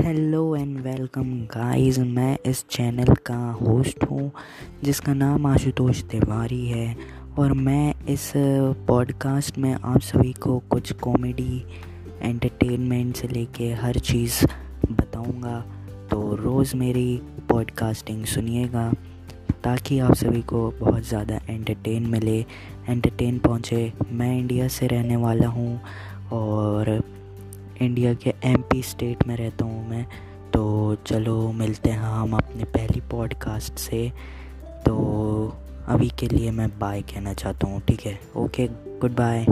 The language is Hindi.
हेलो एंड वेलकम गाइस मैं इस चैनल का होस्ट हूँ, जिसका नाम आशुतोष तिवारी है। और मैं इस पॉडकास्ट में आप सभी को कुछ कॉमेडी एंटरटेनमेंट से लेके हर चीज़ बताऊँगा। तो रोज़ मेरी पॉडकास्टिंग सुनिएगा, ताकि आप सभी को बहुत ज़्यादा एंटरटेन मिले एंटरटेन पहुँचे। मैं इंडिया से रहने वाला हूँ और इंडिया के एमपी स्टेट में रहता हूँ मैं। तो चलो, मिलते हैं हम अपने पहली पॉडकास्ट से। तो अभी के लिए मैं बाय कहना चाहता हूँ, ठीक है? Okay good bye